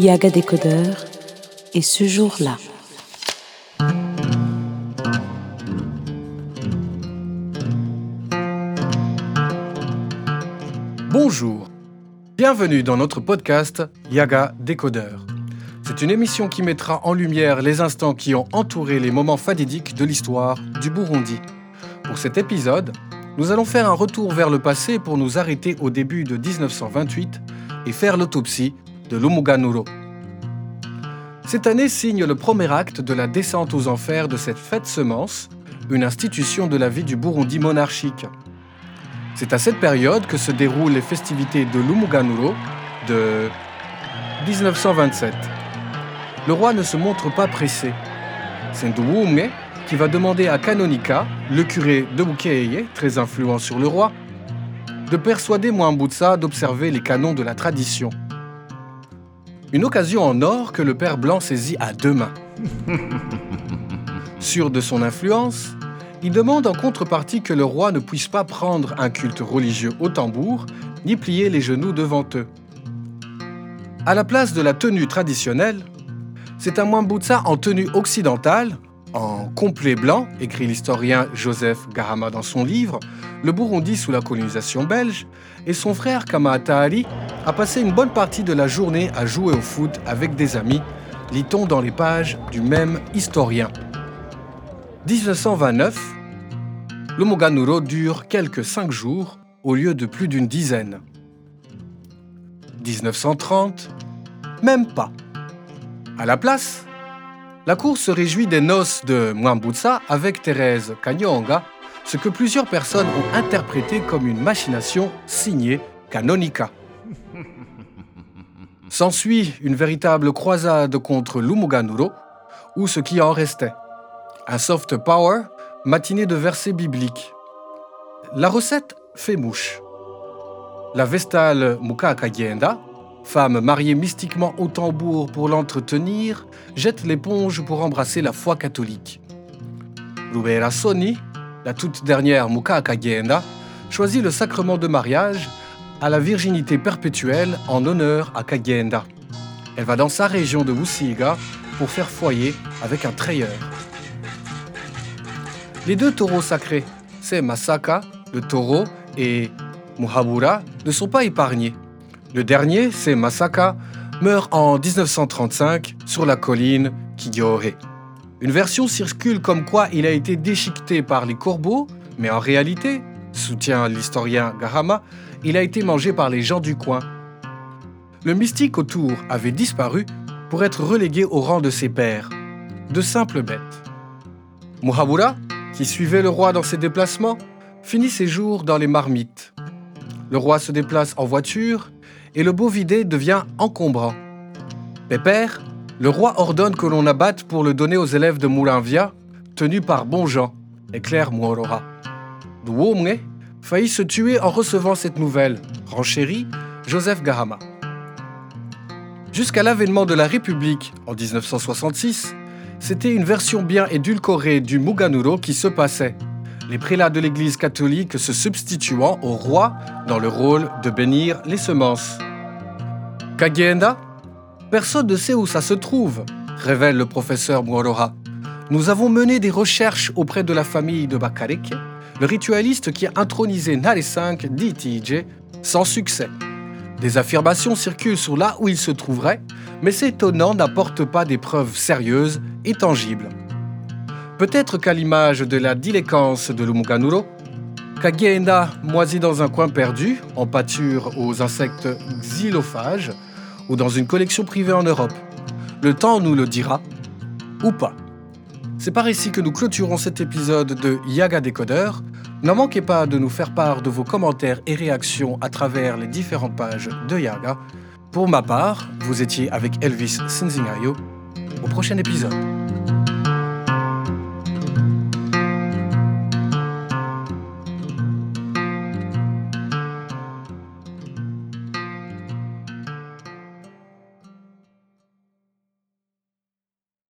Yaga Décodeur et ce jour-là. Bonjour, bienvenue dans notre podcast Yaga Décodeur. C'est une émission qui mettra en lumière les instants qui ont entouré les moments fadidiques de l'histoire du Burundi. Pour cet épisode, nous allons faire un retour vers le passé pour nous arrêter au début de 1928 et faire l'autopsie de l'Umuganuro. Cette année signe le premier acte de la descente aux enfers de cette fête semence, une institution de la vie du Burundi monarchique. C'est à cette période que se déroulent les festivités de l'Umuganuro de 1927. Le roi ne se montre pas pressé. C'est Nduwumwe qui va demander à Kanonika, le curé de Bukeye, très influent sur le roi, de persuader Mwambutsa d'observer les canons de la tradition. Une occasion en or que le père blanc saisit à deux mains. Sûr de son influence, il demande en contrepartie que le roi ne puisse pas prendre un culte religieux au tambour, ni plier les genoux devant eux. À la place de la tenue traditionnelle, c'est un Mwambutsa en tenue occidentale, en complet blanc, écrit l'historien Joseph Garama dans son livre, Le Burundi sous la colonisation belge, et son frère Kamata Ali a passé une bonne partie de la journée à jouer au foot avec des amis, lit-on dans les pages du même historien. 1929, le Moganuro dure quelques cinq jours au lieu de plus d'une dizaine. 1930, même pas. À la place, la cour se réjouit des noces de Mwambutsa avec Thérèse Kanyonga, ce que plusieurs personnes ont interprété comme une machination signée Canonica. S'ensuit une véritable croisade contre l'Umuganuro, ou ce qui en restait. Un soft power matiné de versets bibliques. La recette fait mouche. La Vestale Mukakagenda, femme mariée mystiquement au tambour pour l'entretenir, jette l'éponge pour embrasser la foi catholique. Rubera Soni, la toute dernière Mukakagenda, choisit le sacrement de mariage à la virginité perpétuelle en honneur à Kagenda. Elle va dans sa région de Wusiga pour faire foyer avec un treilleur. Les deux taureaux sacrés, c'est Masaka, le taureau, et Muhabura, ne sont pas épargnés. Le dernier, c'est Masaka, meurt en 1935 sur la colline Kigyore. Une version circule comme quoi il a été déchiqueté par les corbeaux, mais en réalité, soutient l'historien Garama, il a été mangé par les gens du coin. Le mystique autour avait disparu pour être relégué au rang de ses pères, de simples bêtes. Muhabura, qui suivait le roi dans ses déplacements, finit ses jours dans les marmites. Le roi se déplace en voiture et le beau vidé devient encombrant. Pépère, le roi ordonne que l'on abatte pour le donner aux élèves de Moulinvia, tenus par Bonjean, éclaire Muorora. Douomwe faillit se tuer en recevant cette nouvelle, renchérit Joseph Garama. Jusqu'à l'avènement de la République en 1966, c'était une version bien édulcorée du Muganuro qui se passait, les prélats de l'Église catholique se substituant au roi dans le rôle de bénir les semences. Kagenda Personne ne sait où ça se trouve, révèle le professeur Mworoha. Nous avons mené des recherches auprès de la famille de Bakareke, le ritualiste qui a intronisé Nare 5 d'Itije, sans succès. Des affirmations circulent sur là où il se trouverait, mais ces étonnant n'apportent pas des preuves sérieuses et tangibles. Peut-être qu'à l'image de la diléquence de l'Umuganuro, Kagienda moisit dans un coin perdu, en pâture aux insectes xylophages, ou dans une collection privée en Europe. Le temps nous le dira, ou pas. C'est par ici que nous clôturons cet épisode de Yaga Décodeur. Ne manquez pas de nous faire part de vos commentaires et réactions à travers les différentes pages de Yaga. Pour ma part, vous étiez avec Elvis Sinzingayo. Au prochain épisode.